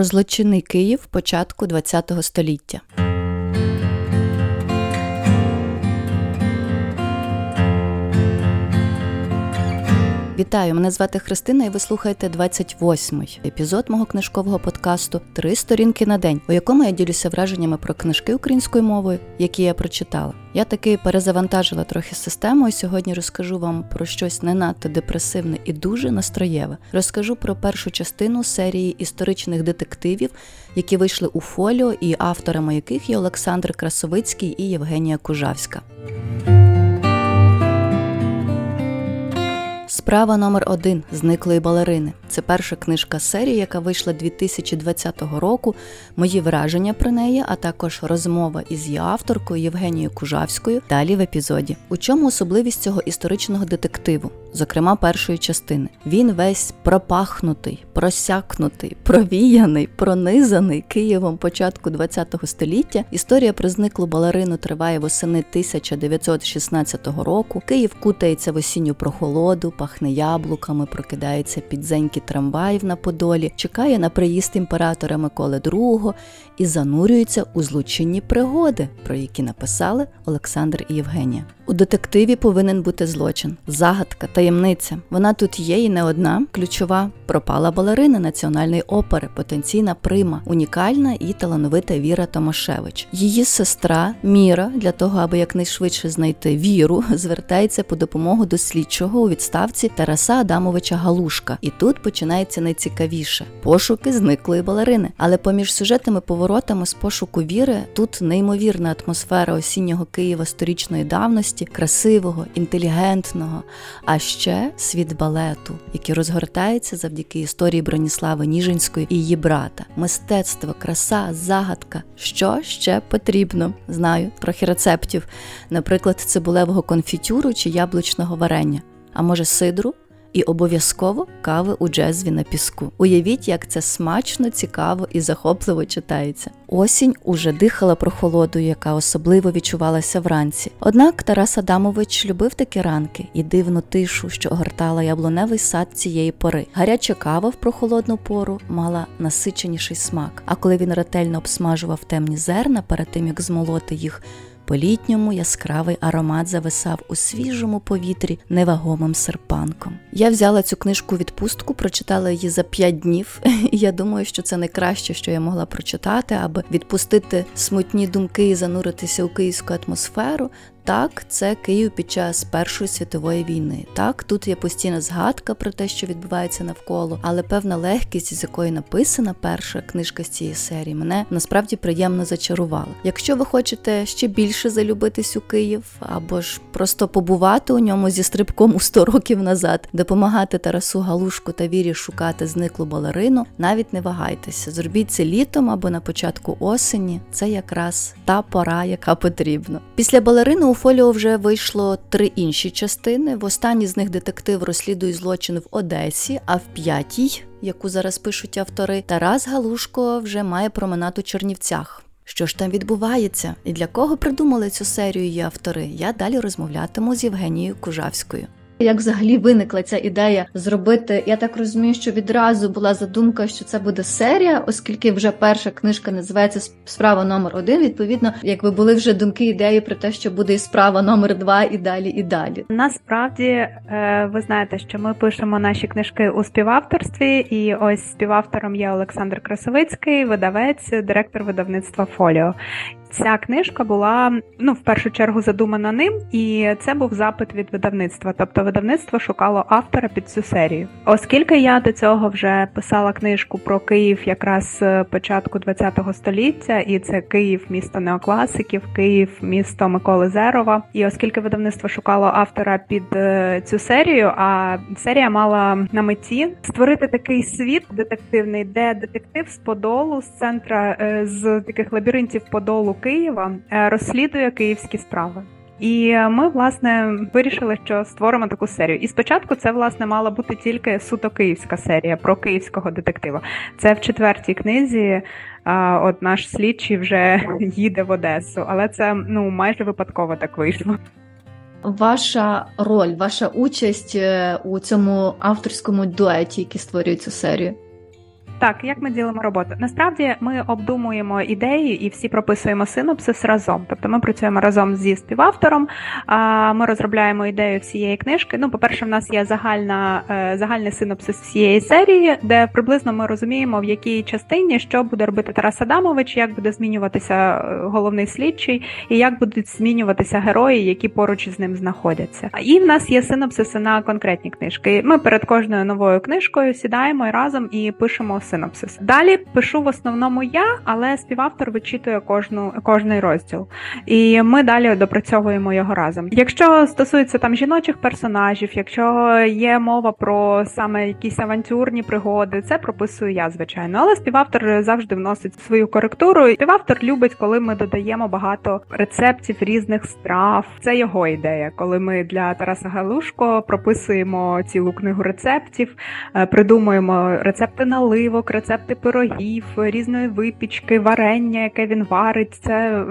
про злочинний Київ початку ХХ століття. Вітаю, мене звати Христина, і ви слухаєте 28-й епізод мого книжкового подкасту Три сторінки на день, у якому я ділюся враженнями про книжки українською мовою, які я прочитала. Я таки перезавантажила трохи систему, і сьогодні розкажу вам про щось не надто депресивне і дуже настроєве. Розкажу про першу частину серії історичних детективів, які вийшли у фоліо, і авторами яких є Олександр Красовицький і Євгенія Кужавська. Справа номер один зниклої балерини. Це перша книжка серії, яка вийшла 2020 року. Мої враження про неї, а також розмова із її авторкою Євгенією Кужавською. Далі в епізоді. У чому особливість цього історичного детективу, зокрема першої частини? Він весь пропахнутий, просякнутий, провіяний, пронизаний Києвом початку ХХ століття. Історія про зниклу балерину триває восени 1916 року. Київ кутається в осінню прохолоду, пахне яблуками, прокидається підзеньки трамваїв на Подолі, чекає на приїзд імператора Миколи II і занурюється у злочинні пригоди, про які написали Олександр і Євгенія. У детективі повинен бути злочин, загадка, таємниця. Вона тут є і не одна. Ключова пропала балерина національної опери, потенційна прима, унікальна і талановита Віра Томашевич. Її сестра Міра для того, аби якнайшвидше знайти віру, звертається по допомогу до слідчого у відставці Тараса Адамовича Галушка. І тут починається найцікавіше пошуки зниклої балерини. Але поміж сюжетними поворотами з пошуку віри тут неймовірна атмосфера осіннього Києва сторічної давності красивого, інтелігентного, а ще світ балету, який розгортається завдяки історії Броніслави Ніжинської і її брата. Мистецтво, краса, загадка. Що ще потрібно? Знаю трохи рецептів, наприклад, цибулевого конфітюру чи яблучного варення. А може сидру? І обов'язково кави у джезві на піску. Уявіть, як це смачно, цікаво і захопливо читається. Осінь уже дихала прохолодою, яка особливо відчувалася вранці. Однак Тарас Адамович любив такі ранки і дивну тишу, що огортала яблуневий сад цієї пори. Гаряча кава в прохолодну пору мала насиченіший смак. А коли він ретельно обсмажував темні зерна перед тим як змолоти їх. По літньому яскравий аромат зависав у свіжому повітрі невагомим серпанком. Я взяла цю книжку відпустку, прочитала її за п'ять днів, і я думаю, що це найкраще, що я могла прочитати, аби відпустити смутні думки і зануритися у київську атмосферу. Так, це Київ під час Першої світової війни. Так, тут є постійна згадка про те, що відбувається навколо, але певна легкість, з якої написана перша книжка з цієї серії, мене насправді приємно зачарувала. Якщо ви хочете ще більше залюбитись у Київ, або ж просто побувати у ньому зі стрибком у 100 років назад, допомагати Тарасу Галушку та Вірі шукати зниклу балерину, навіть не вагайтеся. Зробіть це літом або на початку осені. Це якраз та пора, яка потрібна. Після балерини у фоліо вже вийшло три інші частини. В останній з них детектив розслідує злочин в Одесі, а в п'ятій, яку зараз пишуть автори, Тарас Галушко вже має променад у Чернівцях. Що ж там відбувається і для кого придумали цю серію її автори? Я далі розмовлятиму з Євгенією Кужавською. Як взагалі виникла ця ідея зробити? Я так розумію, що відразу була задумка, що це буде серія, оскільки вже перша книжка називається Справа номер один. Відповідно, якби були вже думки, ідеї про те, що буде і справа номер два, і далі, і далі. Насправді, е, ви знаєте, що ми пишемо наші книжки у співавторстві, і ось співавтором є Олександр Красовицький, видавець, директор видавництва Фоліо. Ця книжка була ну в першу чергу задумана ним, і це був запит від видавництва. Тобто видавництво шукало автора під цю серію. Оскільки я до цього вже писала книжку про Київ якраз початку ХХ століття, і це Київ, місто неокласиків, Київ, місто Миколи Зерова. І оскільки видавництво шукало автора під е, цю серію, а серія мала на меті створити такий світ детективний, де детектив з Подолу, з центра е, з таких лабіринтів Подолу. Києва е, розслідує київські справи. І ми, власне, вирішили, що створимо таку серію. І спочатку це, власне, мала бути тільки суто київська серія про київського детектива. Це в четвертій книзі. От наш слідчий вже їде в Одесу, але це ну майже випадково так вийшло. Ваша роль, ваша участь е, у цьому авторському дуеті, який створює цю серію. Так, як ми ділимо роботу? Насправді ми обдумуємо ідеї і всі прописуємо синопсис разом. Тобто ми працюємо разом зі співавтором. Ми розробляємо ідею всієї книжки. Ну, по-перше, в нас є загальна е, загальний синопсис всієї серії, де приблизно ми розуміємо, в якій частині що буде робити Тарас Адамович, як буде змінюватися е, головний слідчий, і як будуть змінюватися герої, які поруч з ним знаходяться. І в нас є синопсиси на конкретні книжки. Ми перед кожною новою книжкою сідаємо разом і пишемо синопсис. Далі пишу в основному я, але співавтор вичитує кожну кожний розділ, і ми далі допрацьовуємо його разом. Якщо стосується там жіночих персонажів, якщо є мова про саме якісь авантюрні пригоди, це прописую я, звичайно. Але співавтор завжди вносить свою коректуру. Співавтор любить, коли ми додаємо багато рецептів різних страв. Це його ідея, коли ми для Тараса Галушко прописуємо цілу книгу рецептів, е, придумуємо рецепти наливок, рецепти пирогів, різної випічки, варення, яке він варить. Це е,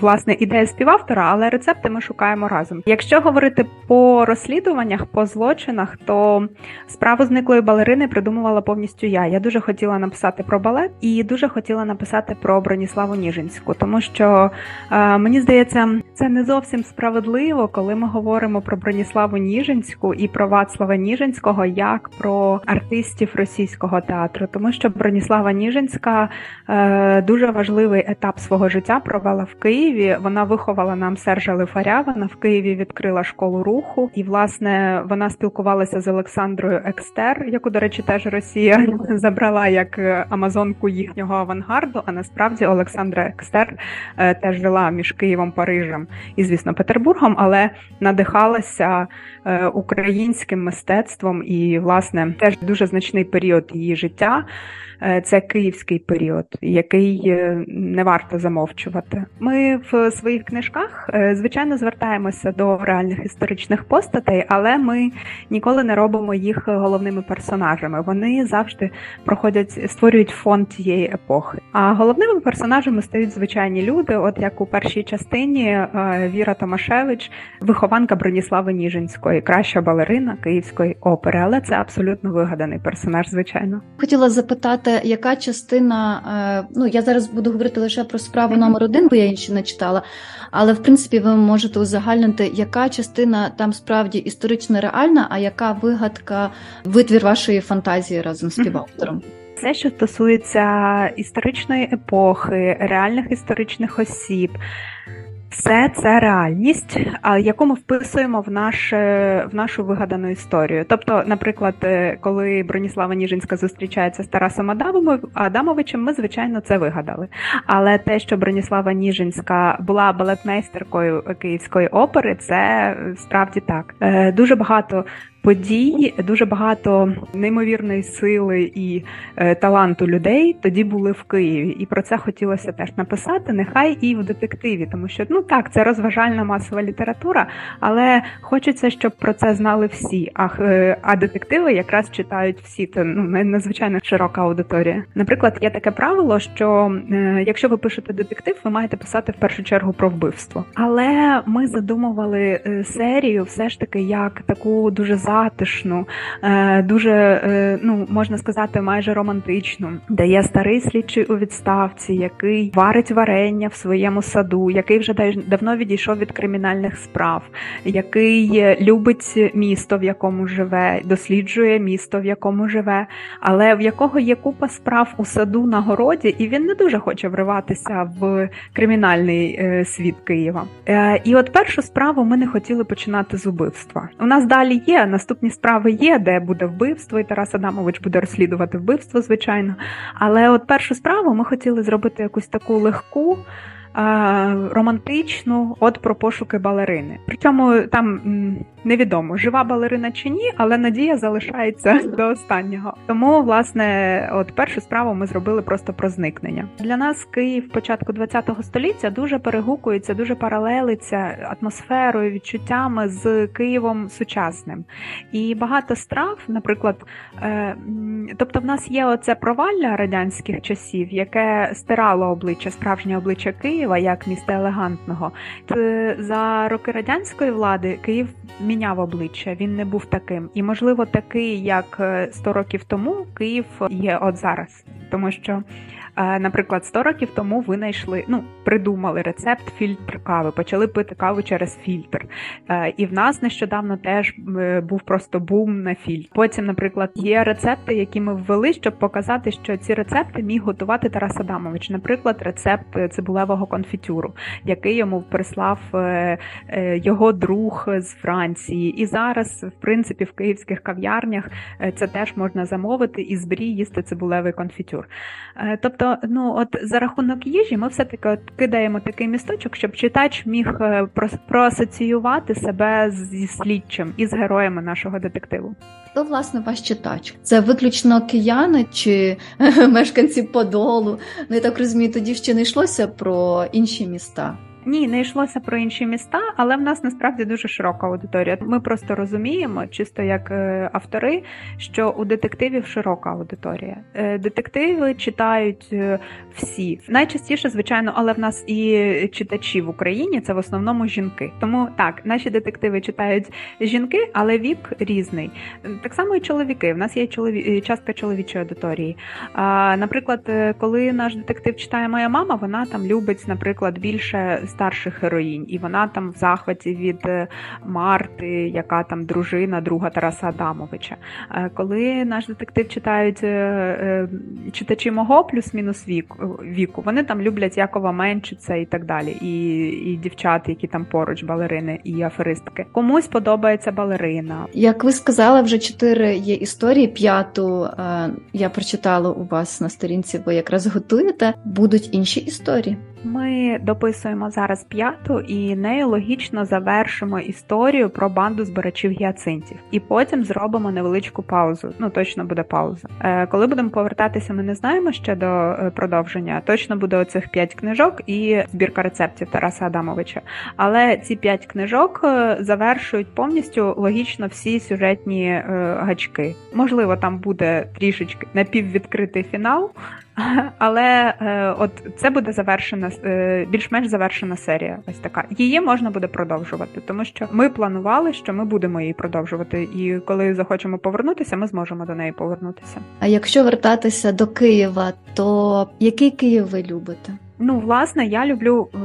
власне ідея співавтора, але рецепти ми шукаємо разом. Якщо говорити по розслідуваннях, по злочинах, то справу зниклої балерини придумувала повністю я. Я дуже хотіла написати про балет і дуже хотіла написати про Броніславу Ніжинську, тому що е, мені здається, це не зовсім справедливо, коли ми говоримо про Броніславу Ніжинську і про Вацлава Ніжинського як про артистів російського театру, тому що Броніслава Ніжинська е, дуже важливий етап свого життя провела в Києві. Вона виховала нам Сержа Лифаря. Вона в Києві відкрила школу руху, і власне вона спілкувалася з Олександрою Екстер, яку, до речі, теж Росія забрала як е, амазонку їхнього авангарду. А насправді Олександра Екстер е, теж жила між Києвом, Парижем і, звісно, Петербургом, але надихалася е, українським мистецтвом і, власне, теж дуже значний період її життя. Е, Це київський період, який е, не варто замовчувати. Ми в своїх книжках, е, звичайно, звертаємося до реальних історичних постатей, але ми ніколи не робимо їх головними персонажами. Вони завжди проходять, створюють фон тієї епохи. А головними персонажами стають звичайні люди, от як у першій частині Віра Томашевич, вихованка Броніслави Ніжинської, краща балерина Київської опери. Але це абсолютно вигаданий персонаж, звичайно. Хотіла запитати, яка частина, е, ну я зараз буду говорити лише про справу номер один, бо я інші не читала. Але в принципі ви можете узагальнити, яка частина там справді історично реальна, а яка вигадка, витвір вашої фантазії разом з співавтором. Все, що стосується історичної епохи, реальних історичних осіб. Все це реальність, яку ми вписуємо в наш, в нашу вигадану історію. Тобто, наприклад, е, коли Броніслава Ніжинська зустрічається з Тарасом Адамовичем, ми звичайно це вигадали. Але те, що Броніслава Ніжинська була балетмейстеркою Київської опери, це справді так. Е, Дуже багато подій, дуже багато неймовірної сили і е, таланту людей тоді були в Києві, і про це хотілося теж написати. Нехай і в детективі, тому що ну так, це розважальна масова література, але хочеться, щоб про це знали всі. А, е, а детективи якраз читають всі. Це ну надзвичайно широка аудиторія. Наприклад, є таке правило, що е, якщо ви пишете детектив, ви маєте писати в першу чергу про вбивство. Але ми задумували серію, все ж таки, як таку дуже затишну, е, дуже е, ну можна сказати, майже романтичну, де є старий слідчий у відставці, який варить варення в своєму саду, який вже давно відійшов від кримінальних справ, який любить місто, в якому живе, досліджує місто, в якому живе, але в якого є купа справ у саду на городі, і він не дуже хоче вриватися в кримінальний е, світ Києва. І от першу справу ми не хотіли починати з убивства. У нас далі є наступні справи є, де буде вбивство, і Тарас Адамович буде розслідувати вбивство, звичайно. Але от першу справу ми хотіли зробити якусь таку легку. Романтичну, от про пошуки балерини. Причому там невідомо, жива балерина чи ні, але надія залишається до останнього. Тому, власне, от першу справу ми зробили просто про зникнення. Для нас Київ початку ХХ століття дуже перегукується, дуже паралелиться атмосферою, відчуттями з Києвом сучасним. І багато страв, наприклад, е, тобто в нас є оце провалля радянських часів, яке стирало обличчя, справжнє обличчя Києва. Києва як міста елегантного. Це За роки радянської влади Київ міняв обличчя. Він не був таким. І, можливо, такий, як е, 100 років тому, Київ є от зараз. Тому що, е, наприклад, 100 років тому винайшли, ну, придумали рецепт фільтр кави, почали пити каву через фільтр. І в нас нещодавно теж е, був просто бум на фільтр. Потім, наприклад, є рецепти, які ми ввели, щоб показати, що ці рецепти міг готувати Тарас Адамович. Наприклад, рецепт е, цибулевого конфітюру, який йому прислав е, його друг з Франції. І зараз, в принципі, в київських кав'ярнях це теж можна замовити і з брі їсти цибулевий конфітюр. Е, Ну от за рахунок їжі, ми все таки от кидаємо такий місточок, щоб читач міг е, проасоціювати себе зі слідчим і з героями нашого детективу. Хто власне ваш читач? Це виключно кияни чи мешканці Подолу? Ну я так розумію, тоді ще не йшлося про інші міста. Ні, не йшлося про інші міста, але в нас насправді дуже широка аудиторія. Ми просто розуміємо, чисто як е, автори, що у детективів широка аудиторія. Е, Детективи читають е, всі. Найчастіше, звичайно, але в нас і читачі в Україні це в основному жінки. Тому так, наші детективи читають жінки, але вік різний. Так само і чоловіки. В нас є чолові... частка чоловічої аудиторії. Наприклад, коли наш детектив читає моя мама, вона там любить, наприклад, більше старших героїнь, і вона там в захваті від е, Марти, яка там дружина друга Тараса Адамовича. Е, Коли наш детектив читають е, читачі мого плюс-мінус віку, вони там люблять Якова Менчиця і так далі, і, і дівчат, які там поруч, балерини і аферистки. Комусь подобається балерина, Як ви сказали, вже чотири є історії. П'яту я прочитала у вас на сторінці. Ви якраз готуєте. Будуть інші історії. Ми дописуємо зараз п'яту і нею логічно завершимо історію про банду збирачів гіацинтів. І потім зробимо невеличку паузу. Ну точно буде пауза. Е, коли будемо повертатися, ми не знаємо ще до е, продовження. Точно буде оцих п'ять книжок і збірка рецептів Тараса Адамовича. Але ці п'ять книжок е, завершують повністю логічно всі сюжетні е, гачки. Можливо, там буде трішечки напіввідкритий фінал. Але е, от це буде завершена е, більш-менш завершена серія. Ось така. Її можна буде продовжувати, тому що ми планували, що ми будемо її продовжувати. І коли захочемо повернутися, ми зможемо до неї повернутися. А якщо вертатися до Києва, то який Київ ви любите? Ну, власне, я люблю е,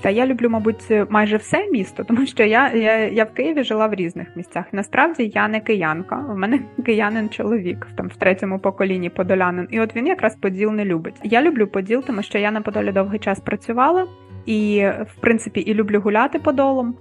та я люблю, мабуть, майже все місто, тому що я, я, я в Києві жила в різних місцях. Насправді я не киянка. У мене киянин чоловік там в третьому поколінні подолянин. І от він якраз поділ не любить. Я люблю поділ, тому що я на Подолі довгий час працювала, і в принципі і люблю гуляти подолом.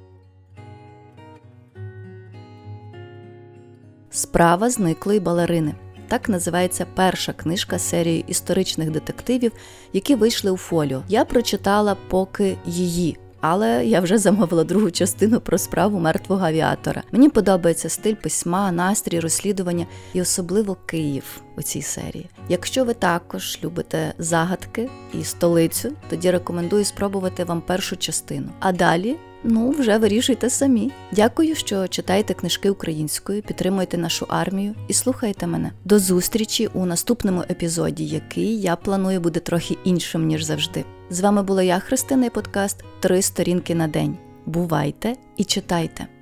Справа зниклої балерини. Так називається перша книжка серії історичних детективів, які вийшли у фоліо. Я прочитала поки її. Але я вже замовила другу частину про справу мертвого авіатора. Мені подобається стиль письма, настрій, розслідування і особливо Київ у цій серії. Якщо ви також любите загадки і столицю, тоді рекомендую спробувати вам першу частину. А далі Ну, вже вирішуйте самі. Дякую, що читаєте книжки українською, підтримуєте нашу армію і слухаєте мене. До зустрічі у наступному епізоді, який я планую буде трохи іншим, ніж завжди. З вами була я, Христина, і подкаст Три сторінки на день. Бувайте і читайте!